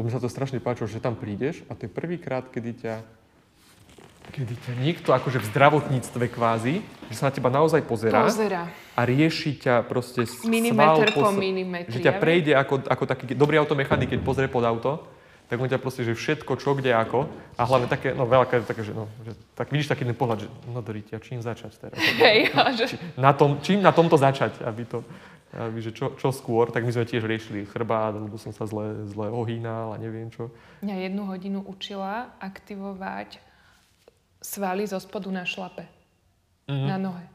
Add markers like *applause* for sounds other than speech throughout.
lebo mi sa to strašne páčilo, že tam prídeš a to je prvýkrát, kedy ťa kedy ťa niekto akože v zdravotníctve kvázi, že sa na teba naozaj pozerá, Pozera. a rieši ťa proste sval po milimetri, Že ťa prejde ako, ako taký dobrý automechanik, keď pozrie pod auto, tak on ťa proste, že všetko, čo, kde, ako. A hlavne také, no veľakrát je také, že, no, že tak vidíš taký ten pohľad, že no doríte, a čím začať teraz? Hej, že... Na tom, čím na tomto začať, aby to, že čo, čo skôr, tak my sme tiež riešili chrbát, lebo som sa zle, zle ohýnal a neviem čo. Mňa jednu hodinu učila aktivovať svaly zo spodu na šlape. Mhm. Na nohe.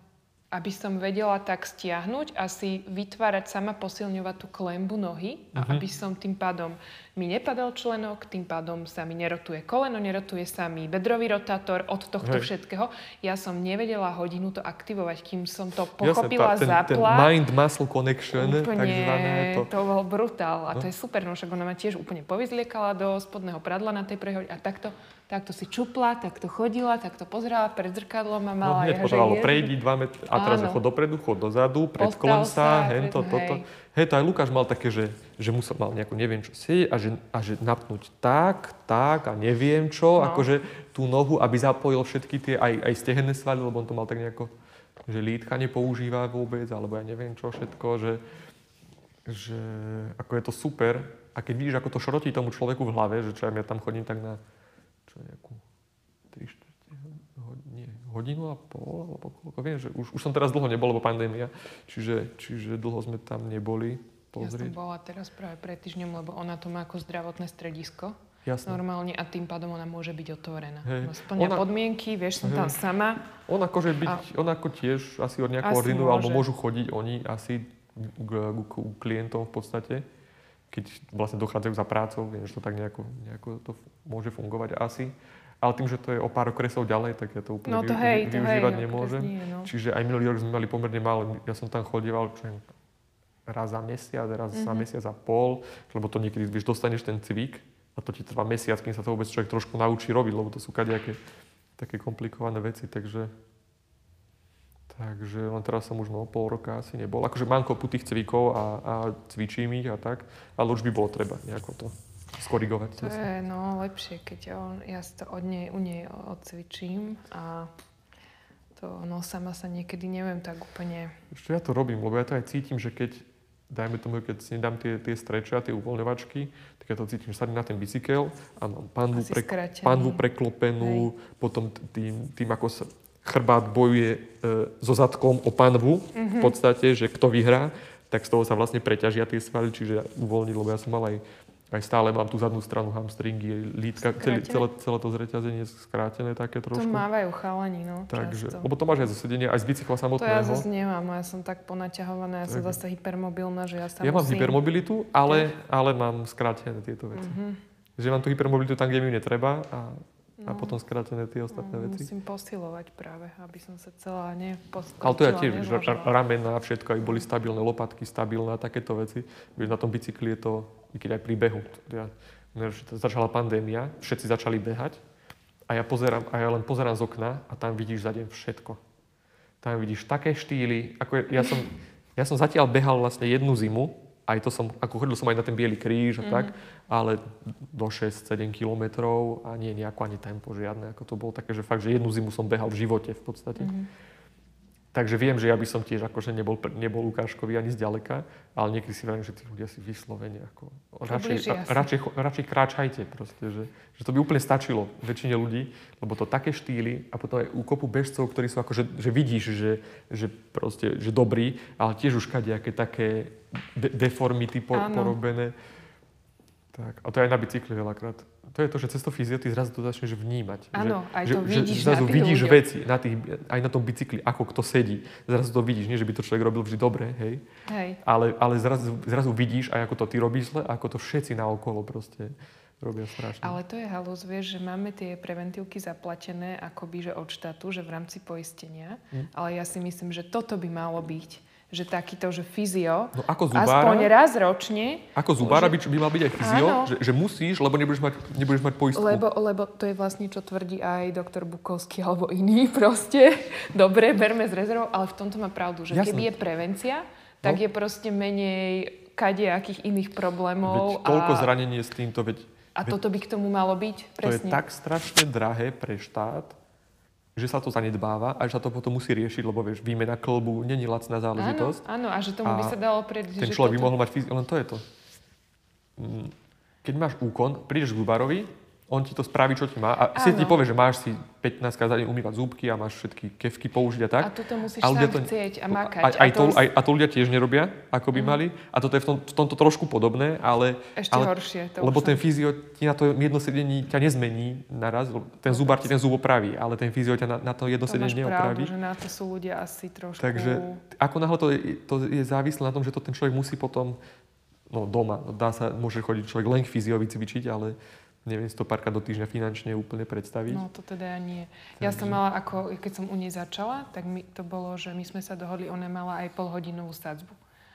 Aby som vedela tak stiahnuť a si vytvárať sama posilňovať tú klembu nohy a Mhm. aby som tým pádom mi nepadal členok, tým pádom sa mi nerotuje koleno, nerotuje sa mi bedrový rotátor od tohto Hej. všetkého. Ja som nevedela hodinu to aktivovať, kým som to Jasne, pochopila, tá- ten, ten zapla. mind-muscle connection, takzvané. Úplne, To, to bol brutál. A No. to je super, no však ona ma tiež úplne povyzliekala do spodného pradla na tej prehode a takto, takto si čupla, takto chodila, takto pozerala, pred zrkadlom a no, mala... potrebovalo je- prejdi dva metry a teraz Áno. chod dopredu, chod dozadu, predklon sa, sa, hento, pred- toto. hej. To aj Lukáš mal také, že, že musel mal nejakú neviem čo sedieť a že, a že napnúť tak, tak a neviem čo, No. akože tú nohu, aby zapojil všetky tie, aj, aj stehenné svaly, lebo on to mal tak nejako, že lítka nepoužíva vôbec, alebo ja neviem čo všetko, že, že ako je to super. A keď vidíš, ako to šrotí tomu človeku v hlave, že čo ja tam chodím tak na čo nejakú 3 štvrte ho- nie, hodinu a pol, alebo koľko, viem, že už, už som teraz dlho nebol, lebo pandémia, čiže, čiže dlho sme tam neboli Ja som pozrieť. bola teraz práve pred týždňom, lebo ona to má ako zdravotné stredisko. Jasné. Normálne a tým pádom ona môže byť otvorená. Ona splňa Ona- podmienky, vieš, som Hej. tam sama. On akože byť, on ako tiež asi od nejako Asi ordinujú, alebo môžu chodiť oni asi k, k, k klientom v podstate, keď vlastne dochádzajú za prácou, viem, že to tak nejako, nejako to môže fungovať asi. Ale tým, že to je o pár okresov ďalej, tak ja to úplne No to hej, vy- to hej, využívať no, nemôžem. nie, no. Čiže aj minulý rok sme mali pomerne málo. Ja som tam chodieval čo raz za mesiac, raz za Mhm. mesiac a pol, lebo to niekedy, vieš, dostaneš ten cvik a to ti trvá mesiac, kým sa to vôbec človek trošku naučí robiť, lebo to sú kadejaké také komplikované veci, takže Takže len teraz som už no, pol roka asi nebol. Akože mám kopu tých cvikov a, a cvičím ich a tak, ale už by bolo treba nejako to skorigovať. To je no, lepšie, keď on, ja si to od nej, u nej odcvičím a to no, sama sa niekedy neviem tak úplne... Ešte ja to robím, lebo ja to aj cítim, že keď, dajme tomu, keď si nedám tie, tie streče a tie uvoľňovačky, tak ja to cítim, že sadím na ten bicykel a mám panvu, skrátený. panvu preklopenú, potom t- tým, tým, ako sa chrbát bojuje e, so zadkom o panvu, Mhm. v podstate, že kto vyhrá, tak z toho sa vlastne preťažia tie svaly, čiže uvoľniť, lebo ja som mal aj, aj stále mám tú zadnú stranu hamstringy, lítka, celé, celé, celé to zreťazenie je skrátené také To trošku. mávajú chalani, no, Takže, často. lebo to máš aj zo sedenia, aj z bicykla To ja samotného. zase nemám, ja som tak ponaťahovaná, ja som Tak. zase hypermobilná, že ja sa Ja mám musím... hypermobilitu, ale, ale mám skrátené tieto veci. Mhm. Že mám tú hypermobilitu tam, kde mi ju netreba a, a No. potom skrátené tie ostatné No, veci. Musím posilovať práve, aby som sa celá neposkočila. Ale to ja tiež, že ramena a všetko, aby boli stabilné, lopatky stabilné a takéto veci. Na tom bicykli je to, i keď aj pri behu. Ja, začala pandémia, všetci začali behať a ja, pozerám, a ja len pozerám z okna a tam vidíš za deň všetko. Tam vidíš také štýly, ako je- ja som, ja som zatiaľ behal vlastne jednu zimu, aj to som, ako chodil som aj na ten biely kríž a tak, ale do 6-7 kilometrov a nie nejako ani tempo žiadne, ako to bolo také, že fakt, že jednu zimu som behal v živote v podstate. Takže viem, že ja by som tiež akože nebol, nebol ukážkový ani zďaleka, ale niekedy si vravím, že tí ľudia si vyslovene ako... Radšej, ra, radšej, radšej kráčajte proste, že, že to by úplne stačilo väčšine ľudí, lebo to také štýly a potom aj u kopu bežcov, ktorí sú akože, že vidíš, že, že proste, že dobrí, ale tiež už kadejaké také de- deformity po, Áno. porobené. Tak, a to je aj na bicykli veľakrát. To je to, že cez to fyzio ty zrazu to začneš vnímať. Áno, že, aj že, to vidíš že zrazu vidíš ľuďoch. veci na tých, aj na tom bicykli, ako kto sedí. Zrazu to vidíš, nie že by to človek robil vždy dobre, hej. Hej. Ale, ale zrazu, zrazu vidíš aj ako to ty robíš zle, ako to všetci naokolo proste robia strašne. Ale to je halus, vieš, že máme tie preventívky zaplatené akoby, že od štátu, že v rámci poistenia. Hm. Ale ja si myslím, že toto by malo byť. Že takýto, že fyzio, No ako zubára, aspoň raz ročne, ako zubára by, Môže- by mal byť aj fyzio, Áno. že, že musíš, lebo nebudeš mať, nebudeš mať poistku. Lebo, lebo to je vlastne, čo tvrdí aj doktor Bukovský alebo iný *laughs* proste. Dobre, berme z rezervou, ale v tomto má pravdu, že Jasné. keby je prevencia, tak No. je proste menej kadejakých iných problémov. Veď toľko a... zranenie s týmto, veď A toto by k tomu malo byť? To je Presne. tak strašne drahé pre štát, že sa to zanedbáva a že sa to potom musí riešiť, lebo vieš, výmena klbu není lacná Áno, záležitosť. áno, a že tomu by A sa dalo predliť. Ten človek by toto- mohol mať fyzi- len to je to. Mm, Keď máš úkon, prídeš k zubarovi, on ti to spraví, čo ti má. A si ti povie, že máš si 15 krát za deň umývať zúbky a máš všetky kevky použiť a tak. A toto musíš A sám chcieť a makať. A aj, to to, aj, a to ľudia tiež nerobia, ako by mali. A toto je v, tom, v tomto trošku podobné, ale... Ešte ale, horšie. To Lebo ten fyzio ti na to jedno sedení ťa nezmení naraz. Ten zubar ti ten zub opraví, ale ten fyzio ťa na, na to jedno to sedenie pravdu, neopraví. že na to sú ľudia asi trošku... Takže ako náhle to je, to je závislé na tom, že to ten človek musí potom no doma, dá sa, môže chodiť človek len k fyziovi cvičiť, ale neviem si to párkrát do týždňa finančne úplne predstaviť. No to teda ja nie. Ja som Takže- mala, ako, keď som u nej začala, tak mi to bolo, že my sme sa dohodli, ona mala aj polhodinovú sadzbu.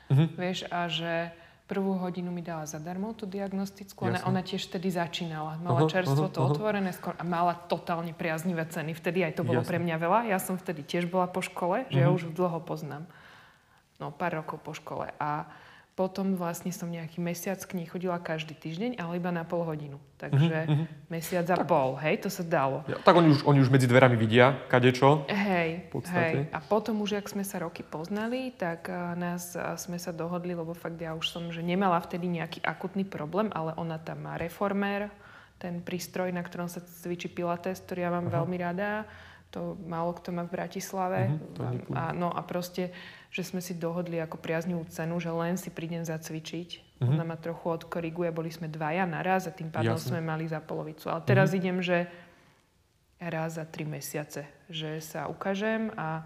Mhm. Vieš, a že prvú hodinu mi dala zadarmo tú diagnostickú. Ona, ona tiež vtedy začínala. Mala Aha, čerstvo aha, to aha. otvorené skôr a mala totálne priaznivé ceny. Vtedy aj to bolo Jasne. pre mňa veľa. Ja som vtedy tiež bola po škole, že ja Mhm. už dlho poznám. No, pár rokov po škole. A potom vlastne som nejaký mesiac k nej chodila každý týždeň, ale iba na pol hodinu. Takže Mhm, mhm. mesiac a pol, hej, to sa dalo. Ja, tak oni už, oni už medzi dverami vidia, kadečo. Hej, hej. A potom už, ak sme sa roky poznali, tak a, nás a, sme sa dohodli, lebo fakt ja už som, že nemala vtedy nejaký akutný problém, ale ona tam má reformér, ten prístroj, na ktorom sa cvičí pilates, ktorý ja mám Aha. veľmi rada. To málo kto má v Bratislave. Je a, no a proste, že sme si dohodli ako priaznivú cenu, že len si prídem zacvičiť. Mhm. Ona ma trochu odkoriguje, boli sme dvaja naraz a tým pádom Jasne. sme mali za polovicu. Ale teraz Mhm. idem, že raz za tri mesiace, že sa ukážem a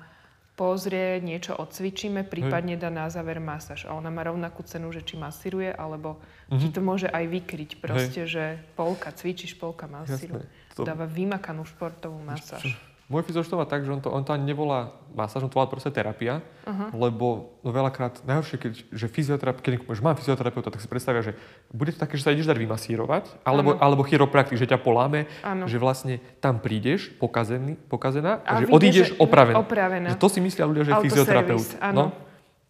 pozrie, niečo odcvičíme, prípadne dá na záver masáž. A ona má rovnakú cenu, že či masíruje, alebo ti Mhm. to môže aj vykryť. Proste, že polka cvičíš, polka masíruje. To, Dáva vymakanú športovú masáž. Môj fyzio to má tak, že on to, on to ani nevolá masáž, on to volá proste terapia, Aha. lebo no veľakrát, najhoršie, keď, že fyzioterapia, keď povieš, mám fyzioterapeuta, tak si predstavia, že bude to také, že sa ideš dať vymasírovať, alebo, Áno. alebo chiropraktik, že ťa poláme, Áno. že vlastne tam prídeš pokazený, pokazená a, A že odídeš že- opravená. opravená. Že to si myslia ľudia, že je fyzioterapeut. No,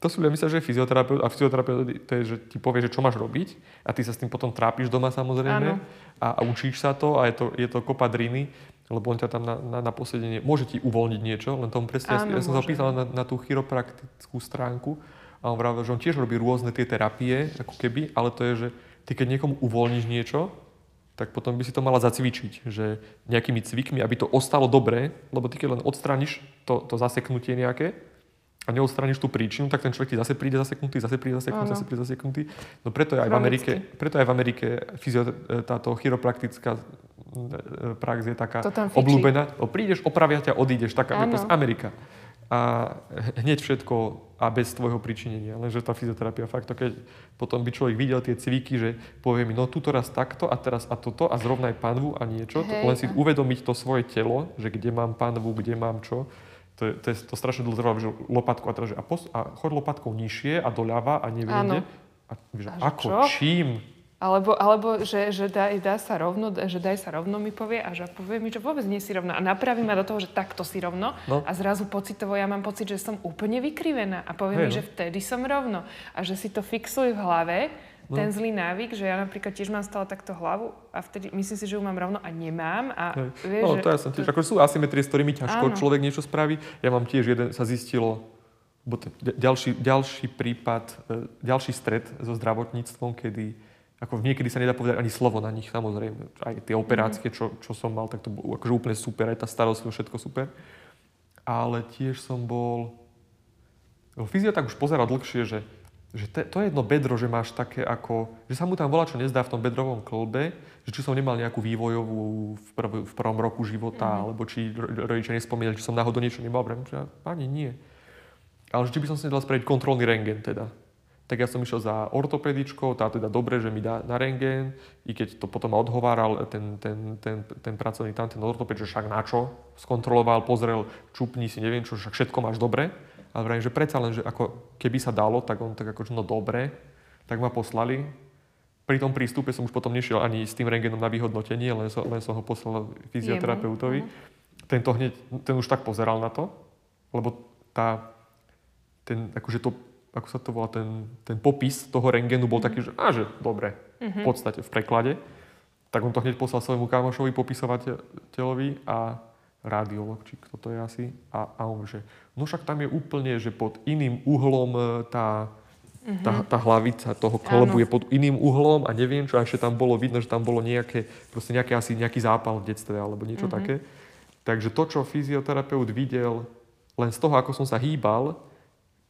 to si ľudia myslia, že je fyzioterapeut a fyzioterapeut to je, že ti povie, že čo máš robiť a ty sa s tým potom trápiš doma samozrejme a, a učíš sa to a je to, je to kopa driny, lebo on ťa tam na, na, na posedenie, môže ti uvoľniť niečo, len tomu presne, Áno, ja som sa pýtal na, na tú chiropraktickú stránku a on vravel, že on tiež robí rôzne tie terapie, ako keby, ale to je, že ty keď niekomu uvoľníš niečo, tak potom by si to mala zacvičiť, že nejakými cvikmi, aby to ostalo dobré, lebo ty keď len odstrániš to, to zaseknutie nejaké a neodstrániš tú príčinu, tak ten človek ti zase príde zaseknutý, zase príde zaseknutý, Áno. zase príde zaseknutý. No preto je aj v. Amerike, preto aj v Amerike fyzio, táto chiropraktická e, prax je taká obľúbená. O, prídeš, opravia ťa, odídeš, taká je Amerika. A hneď všetko a bez tvojho pričinenia. Lenže tá fyzioterapia fakt, to keď potom by človek videl tie cviky, že povie mi, no tu raz takto a teraz a toto a zrovna aj panvu a niečo, Hej, len si a- uvedomiť to svoje telo, že kde mám panvu, kde mám čo, to, je, to, je, to strašne dlho trvá, že lopatku a teraz, že a, pos, a chod lopatkou nižšie a doľava a neviem kde. A, že A ako, čo? čím? Alebo, alebo že, že dá, dá sa rovno, že daj sa rovno mi povie a že povie mi, že vôbec nie si rovno. A napraví ma do toho, že takto si rovno. No. A zrazu pocitovo ja mám pocit, že som úplne vykrivená. A povie Hej, mi, no. že vtedy som rovno. A že si to fixuj v hlave, No. ten zlý návyk, že ja napríklad tiež mám stále takto hlavu a vtedy myslím si, že ju mám rovno a nemám. A Hej. vieš, no, to ja som tiež, akože sú asymetrie, s ktorými ťažko Áno. človek niečo spraví. Ja mám tiež jeden, sa zistilo, bo to, ďalší, ďalší prípad, e, ďalší stred so zdravotníctvom, kedy ako niekedy sa nedá povedať ani slovo na nich, samozrejme. Aj tie operácie, čo, čo som mal, tak to bolo akože úplne super, aj tá starostlivosť, všetko super. Ale tiež som bol... No, Fyzio tak už pozeral dlhšie, že, že te, to jedno bedro, že máš také ako... Že sa mu tam volá, čo nezdá v tom bedrovom klbe, že či som nemal nejakú vývojovú v, prv, v prvom roku života, Mhm. alebo či ro- rodičia nespomínali, či som náhodou niečo nemal. Ani nie. Ale že či by som si nedal spraviť kontrolný rengen teda. Tak ja som išiel za ortopedičkou, tá teda dobre, že mi dá na rengen, i keď to potom ma odhováral ten, ten, ten, ten pracovník tam, ten ortoped, že však na čo, skontroloval, pozrel, čupni si, neviem čo, však všetko máš dobre. Ale vrajím, že predsa len, že ako keby sa dalo, tak on tak ako, že no dobre, tak ma poslali. Pri tom prístupe som už potom nešiel ani s tým rengenom na vyhodnotenie, len som, len som ho poslal fyzioterapeutovi. Tento hneď, ten už tak pozeral na to, lebo tá, ten, akože to, ako sa to volá, ten, ten popis toho rengenu bol taký, že, a že dobre, v podstate v preklade. Tak on to hneď poslal svojmu kamošovi, popisovateľovi a radiolog, či kto to je asi. A, a on že, no však tam je úplne, že pod iným uhlom e, tá, mm-hmm. tá, tá hlavica toho kolbu je pod iným uhlom a neviem čo, a ešte tam bolo vidno, že tam bolo nejaké, proste nejaké, asi nejaký zápal v detstve alebo niečo mm-hmm. také. Takže to, čo fyzioterapeut videl len z toho, ako som sa hýbal,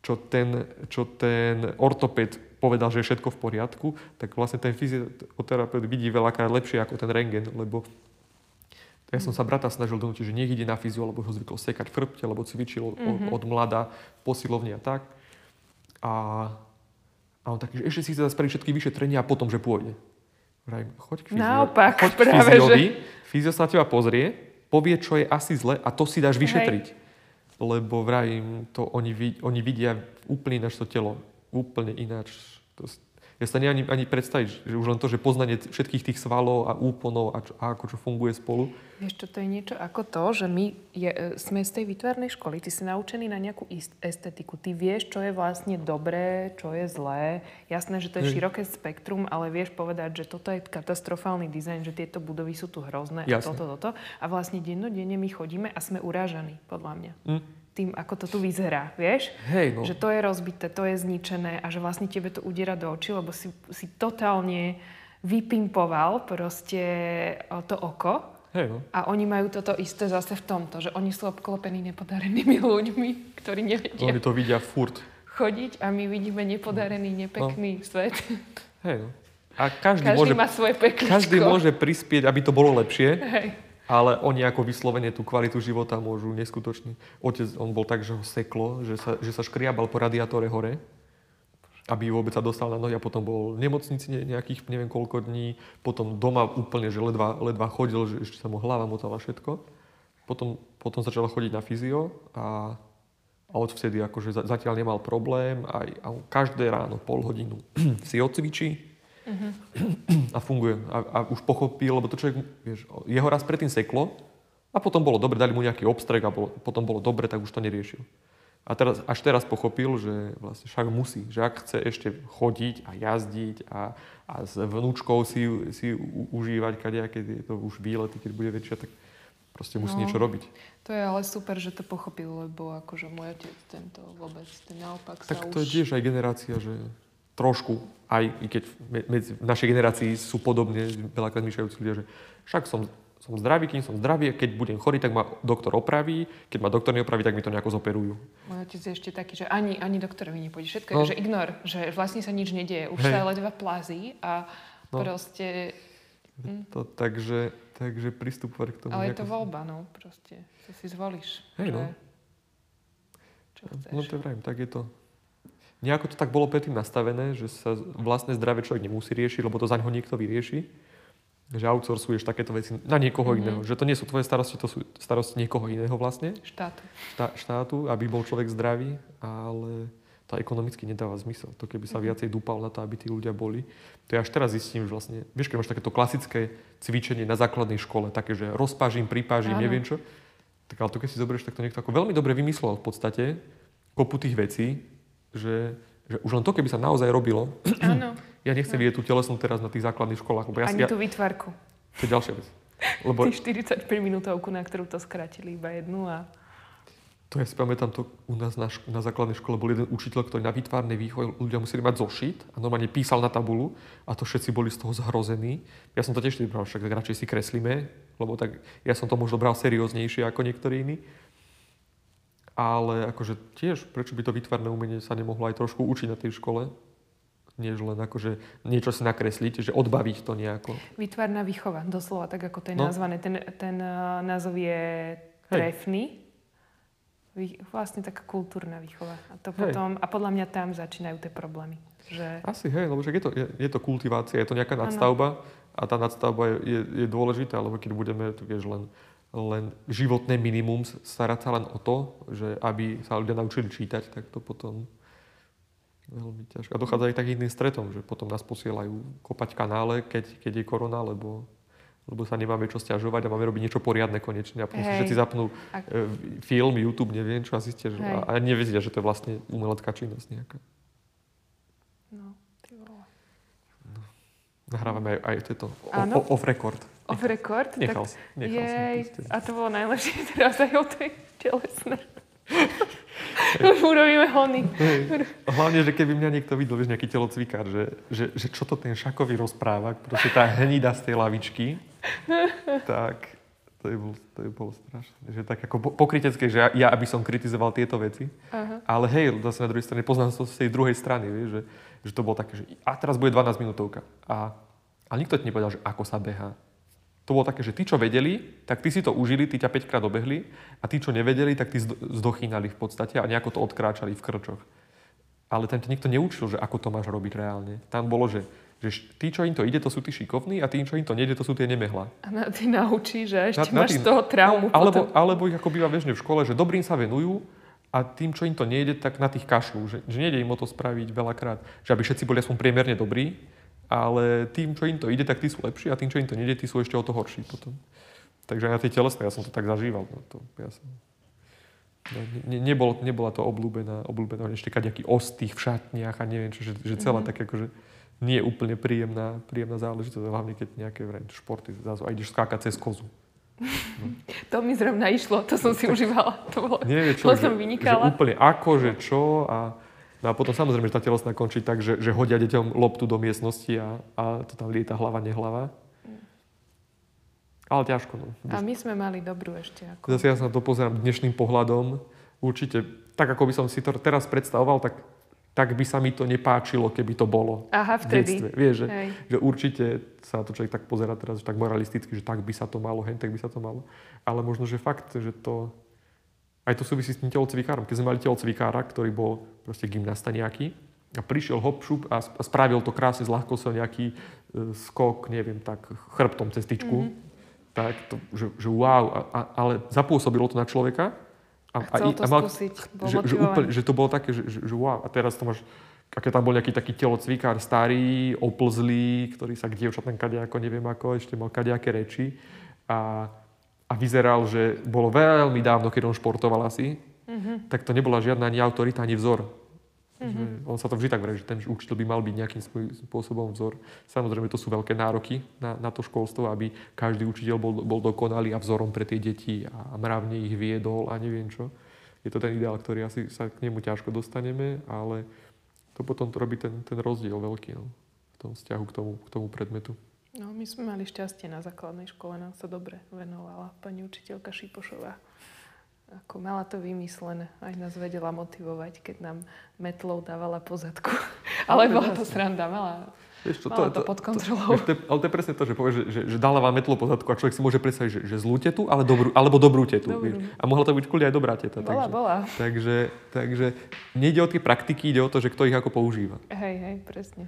čo ten, čo ten ortoped povedal, že je všetko v poriadku, tak vlastne ten fyzioterapeut vidí veľakrát lepšie ako ten rengen, lebo ja som sa brata snažil donútiť, že nech ide na fyziu, lebo ho zvykol sekať v chrbte, lebo cvičil mm-hmm. od, od mlada posilovne a tak. A, a on taký, že ešte si chce spraviť všetky vyšetrenia a potom, že pôjde. Vrajím, choď k fyzio, Naopak, choď k práve, fyziovi, že... fyzio sa na teba pozrie, povie, čo je asi zle a to si dáš vyšetriť. Hej. Lebo vrajím, to oni, oni vidia úplne ináč to telo. Úplne ináč. To, ja sa ani, ani predstaviť, že už len to, že poznanie všetkých tých svalov a úponov a, čo, a ako čo funguje spolu. Vieš čo, to je niečo ako to, že my je, e, sme z tej výtvarnej školy, ty si naučený na nejakú estetiku, ty vieš, čo je vlastne dobré, čo je zlé. Jasné, že to je široké spektrum, ale vieš povedať, že toto je katastrofálny dizajn, že tieto budovy sú tu hrozné Jasne. a toto, toto. A vlastne dennodenne my chodíme a sme urážaní, podľa mňa. Mm tým, ako to tu vyzerá, vieš? Hej, no. Že to je rozbité, to je zničené a že vlastne tebe to udiera do očí, lebo si, si totálne vypimpoval proste to oko. Hej, no. A oni majú toto isté zase v tomto, že oni sú obklopení nepodarenými *laughs* ľuďmi, ktorí nevedia. Oni to vidia furt. Chodiť a my vidíme nepodarený, no. nepekný no. svet. Hej, no. A každý, každý môže, má svoje pekličko. Každý môže prispieť, aby to bolo lepšie. Hej. Ale oni ako vyslovene tú kvalitu života môžu neskutočne. Otec, on bol tak, že ho seklo, že sa, že sa škriabal po radiátore hore, aby vôbec sa dostal na nohy a potom bol v nemocnici nejakých neviem koľko dní, potom doma úplne, že ledva, ledva chodil, že ešte sa mu hlava motala všetko. Potom, potom začal chodiť na fyzio a, a odvtedy akože zatiaľ nemal problém a, a každé ráno pol hodinu *clears throat* si odcvičí, Uh-huh. *clears throat* A funguje. A, a už pochopil, lebo to človek, vieš, jeho raz predtým seklo a potom bolo dobre, dali mu nejaký obstrek a bolo, potom bolo dobre, tak už to neriešil. A teraz, až teraz pochopil, že vlastne však musí, že ak chce ešte chodiť a jazdiť a, a s vnúčkou si, si užívať kadejaké to už výlety, keď bude väčšia, tak proste musí no, niečo robiť. To je ale super, že to pochopil, lebo akože môj otec tento vôbec, ten naopak tak sa to už... je tiež aj generácia, že trošku, aj keď medzi, v našej generácii sú podobne veľakrát myšľajúci ľudia, že však som, som zdravý, kým som zdravý, keď budem chorý, tak ma doktor opraví, keď ma doktor neopraví, tak mi to nejako zoperujú. Môj otec je ešte taký, že ani, ani doktorovi nepôjde. Všetko no. je, že ignor, že vlastne sa nič nedieje. Už Hej. sa ledva plazí a no. proste... Hm. To, takže, takže pristupovať k tomu. Ale je to voľba, no, proste. To si zvolíš. Hej, že... no. Čo chceš. No to vrajím, tak je to nejako to tak bolo predtým nastavené, že sa vlastné zdravie človek nemusí riešiť, lebo to za ňo niekto vyrieši. Že outsourcuješ takéto veci na niekoho mm-hmm. iného. Že to nie sú tvoje starosti, to sú starosti niekoho iného vlastne. Štátu. Štá, štátu, aby bol človek zdravý, ale to ekonomicky nedáva zmysel. To keby sa mm-hmm. viacej dúpal na to, aby tí ľudia boli. To ja až teraz zistím, že vlastne, vieš, keď máš takéto klasické cvičenie na základnej škole, také, že rozpážim, pripážim, Áno. neviem čo, tak ale to keď si zoberieš, tak to niekto ako veľmi dobre vymyslel v podstate kopu tých vecí, že, že už len to, keby sa naozaj robilo, *clears throat* Áno. *clears throat* ja nechcem vidieť tú telesnú teraz na tých základných školách. Lebo ja, Ani ja, tú vytvarku. To je ďalšia vec. Lebo, Tých 45 minútovku, na ktorú to skrátili iba jednu a... To ja si pamätám, to u nás na, šk- na základnej škole bol jeden učiteľ, ktorý na výtvarnej výchove ľudia museli mať zošit a normálne písal na tabulu a to všetci boli z toho zhrození. Ja som to tiež bral, však radšej si kreslíme, lebo tak ja som to možno bral serióznejšie ako niektorí iní ale akože tiež, prečo by to vytvarné umenie sa nemohlo aj trošku učiť na tej škole? než len akože niečo si nakresliť, že odbaviť to nejako. Vytvarná výchova, doslova tak, ako to je no. nazvané. Ten, ten uh, názov je trefný. Vy, vlastne taká kultúrna výchova. A, to potom, a podľa mňa tam začínajú tie problémy. Že... Asi, hej, lebo je to, je, je to kultivácia, je to nejaká nadstavba ano. a tá nadstavba je, je, je dôležitá, lebo keď budeme, tu vieš, len len životné minimum, starať sa len o to, že aby sa ľudia naučili čítať, tak to potom veľmi ťažké. A dochádza aj tak iným stretom, že potom nás posielajú kopať kanále, keď, keď je korona, lebo, lebo sa nemáme čo stiažovať a máme robiť niečo poriadne konečne. A potom si všetci zapnú a... E, film, YouTube, neviem čo, a zistia, že, a, a nevedia, že to je vlastne umelecká činnosť nejaká. No, ty vole. No. Nahrávame aj, aj tieto Áno. Off record. Nechal, tak... nechal som Jej, pustiť. a to bolo najlepšie teraz aj o tej telesnej. *laughs* Už urobíme hony. Hlavne, že keby mňa niekto videl, vieš, nejaký telocvikár, že, že, že čo to ten Šakovi rozpráva, proste tá hnida z tej lavičky, *laughs* tak to je, bol, to je bolo strašné. Že tak ako po- pokrytecké, že ja, ja aby som kritizoval tieto veci, Aha. ale hej, zase na druhej strane poznám to z tej druhej strany, vieš, že, že to bolo také, že a teraz bude 12 minútovka. A, a nikto ti nepovedal, že ako sa beha. To bolo také, že tí, čo vedeli, tak tí si to užili, tí ťa 5 krát obehli a tí, čo nevedeli, tak tí zdo- zdochýnali v podstate a nejako to odkráčali v krčoch. Ale ten ťa nikto neučil, že ako to máš robiť reálne. Tam bolo, že, že tí, čo im to ide, to sú tí šikovní a tí, čo im to nejde, to sú tie nemehla. A na, ty naučí, že ešte Na- na máš tým- z toho traumu No, alebo, potom. alebo ich ako býva bežne v škole, že dobrým sa venujú a tým, čo im to nejde, tak na tých kašľú. Že, že nejde im o to spraviť veľakrát. Že aby všetci boli aspoň priemerne dobrí, ale tým, čo im to ide, tak tí sú lepší a tým, čo im to nejde, tí sú ešte o to horší potom. Takže aj na tej telesnej, ja som to tak zažíval. No, to, ja som, no, ne, nebol, nebola to obľúbená, obľúbená ešte nejaký ostých v šatniach a neviem čo, že, že celá Mhm. mm-hmm. tak akože nie je úplne príjemná, príjemná záležitosť, hlavne keď nejaké vraj, športy zrazu a ideš skákať cez kozu. *laughs* To mi zrovna išlo, to som si *laughs* užívala. To bolo, Nevie čo, to že, som že vynikala. úplne ako, že čo a, no a potom samozrejme, že tá telesná končí tak, že, že hodia deťom loptu do miestnosti a, a to tam lieta hlava, nehlava. Ale ťažko, no. A my sme mali dobrú ešte. Ako... Zase ja sa na to pozerám dnešným pohľadom. Určite, tak ako by som si to teraz predstavoval, tak, tak by sa mi to nepáčilo, keby to bolo Aha, v vtedy. detstve. Vieš, že, Hej. že určite sa to človek tak pozera teraz, že tak moralisticky, že tak by sa to malo, hen tak by sa to malo. Ale možno, že fakt, že to... Aj to súvisí s tým telocvikárom. Keď sme mali telocvikára, ktorý bol proste gymnasta nejaký, a prišiel hop, šup a sp- a spravil to krásne z ľahkosťou nejaký e, skok, neviem, tak chrbtom cez tyčku. Mhm. Tak to, že, že wow, a, a, ale zapôsobilo to na človeka. A chcel i- to skúsiť, bol že, že, motivovaný. úplne, že to bolo také, že, že, že wow. A teraz to máš, aké tam bol nejaký taký telocvikár starý, oplzlý, ktorý sa k dievčatám kadejako, neviem ako, ešte mal kadejaké reči. A, a vyzeral, že bolo veľmi dávno, keď on športoval asi, Mhm. tak to nebola žiadna ani autorita, ani vzor. Že on sa to vždy tak vraví, že ten učiteľ by mal byť nejakým spô- spôsobom vzor. Samozrejme, to sú veľké nároky na, na to školstvo, aby každý učiteľ bol, bol dokonalý a vzorom pre tie deti a mravne ich viedol a neviem čo. Je to ten ideál, ktorý asi sa k nemu ťažko dostaneme, ale to potom to robí ten, ten rozdiel veľký no, v tom vzťahu k tomu, k tomu predmetu. No, my sme mali šťastie na základnej škole, nám sa dobre venovala pani učiteľka Šipošová. Ako mala to vymyslené, aj nás vedela motivovať, keď nám metlou dávala pozadku. *laughs* Ale bola to sranda, mala, Vieš čo, mala to pod kontrolou. to je, ale to je presne to, že povieš, že, že, dala vám metlo po zadku a človek si môže predstaviť, že, že zlú tetu, ale dobrú, alebo dobrú tetu. Dobrú. Vieš. A mohla to byť kľudne aj dobrá teta. Bola, takže, bola. Takže, takže nejde o tie praktiky, ide o to, že kto ich ako používa. Hej, hej, presne.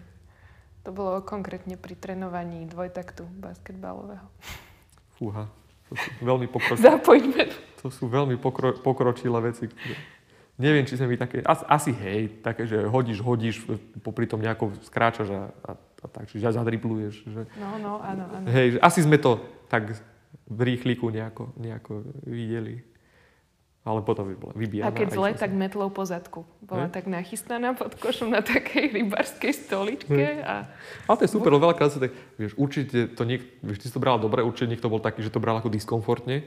To bolo konkrétne pri trénovaní dvojtaktu basketbalového. Fúha. To sú veľmi, pokroč... Zapojme. to sú veľmi pokro... pokročilé veci. Ktoré... Neviem, či sme my také... Asi, asi hej, také, že hodíš, hodíš, popri tom nejako skráčaš a, a, a tak, čiže zadripluješ. Že... No, no, áno, áno. Hej, že asi sme to tak v rýchliku nejako, nejako videli. Ale potom by bola vybíjana. A keď zle, tak metlou po zadku. Bola Hej. tak nachystaná pod košom na takej rybarskej stoličke a Ale to je super, lebo veľakrát sa tak, vieš, určite to niek, vieš, ty si to bral dobre, určite niekto bol taký, že to bral ako diskomfortne,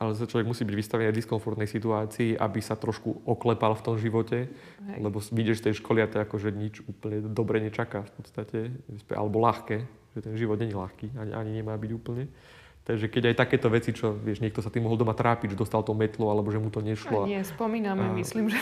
ale sa človek musí byť vystavený aj diskomfortnej situácii, aby sa trošku oklepal v tom živote, Hej. lebo vidíš z tej školy a to je ako, že nič úplne dobre nečaká v podstate, alebo ľahké, že ten život není ľahký, ani, ani nemá byť úplne. Takže keď aj takéto veci, čo, vieš, niekto sa tým mohol doma trápiť, že dostal to metlo, alebo že mu to a nešlo. nie, spomíname, A- myslím, že